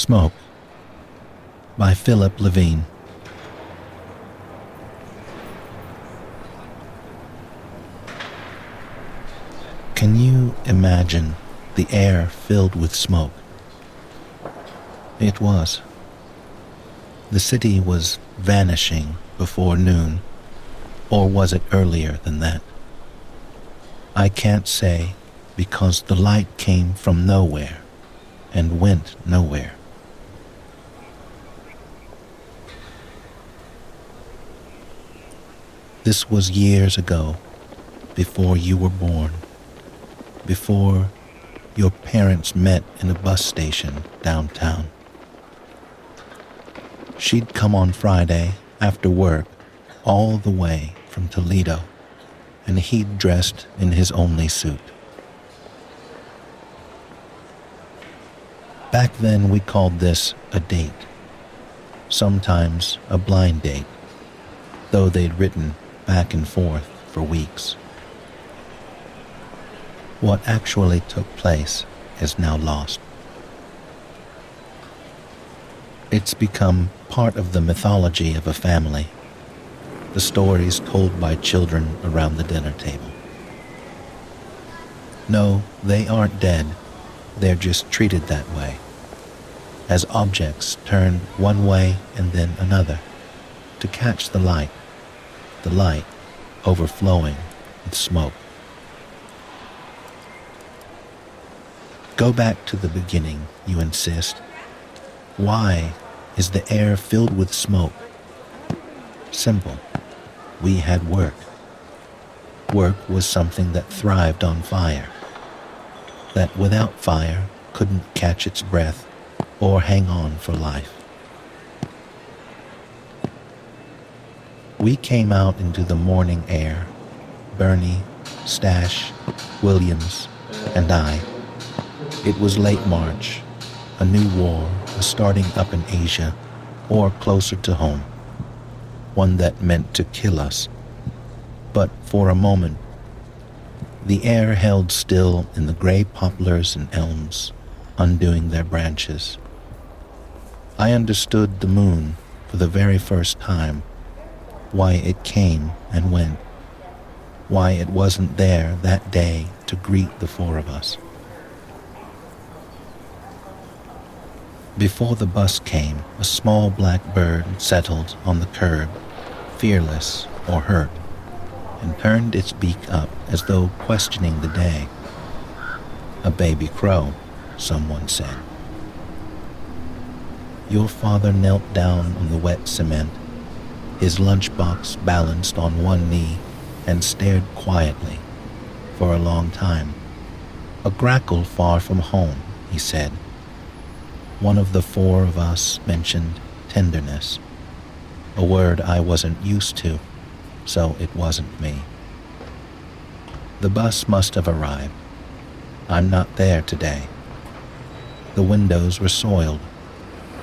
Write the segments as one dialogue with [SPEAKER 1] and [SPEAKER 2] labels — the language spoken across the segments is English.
[SPEAKER 1] Smoke by Philip Levine. Can you imagine the air filled with smoke? It was. The city was vanishing before noon, or was it earlier than that? I can't say because the light came from nowhere and went nowhere. This was years ago, before you were born, before your parents met in a bus station downtown. She'd come on Friday after work all the way from Toledo, and he'd dressed in his only suit. Back then, we called this a date, sometimes a blind date, though they'd written back and forth for weeks. What actually took place is now lost. It's become part of the mythology of a family, the stories told by children around the dinner table. No, they aren't dead, they're just treated that way, as objects turned one way and then another to catch the light the light overflowing with smoke. Go back to the beginning, you insist. Why is the air filled with smoke? Simple. We had work. Work was something that thrived on fire, that without fire couldn't catch its breath or hang on for life. We came out into the morning air, Bernie, Stash, Williams, and I. It was late March. A new war was starting up in Asia, or closer to home. One that meant to kill us. But for a moment, the air held still in the gray poplars and elms, undoing their branches. I understood the moon for the very first time why it came and went, why it wasn't there that day to greet the four of us. Before the bus came, a small black bird settled on the curb, fearless or hurt, and turned its beak up as though questioning the day. A baby crow, someone said. Your father knelt down on the wet cement his lunchbox balanced on one knee, and stared quietly for a long time. A grackle far from home, he said. One of the four of us mentioned tenderness, a word I wasn't used to, so it wasn't me. The bus must have arrived. I'm not there today. The windows were soiled.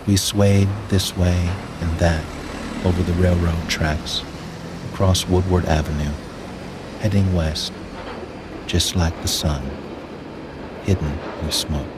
[SPEAKER 1] We swayed this way and that over the railroad tracks, across Woodward Avenue, heading west, just like the sun, hidden in smoke.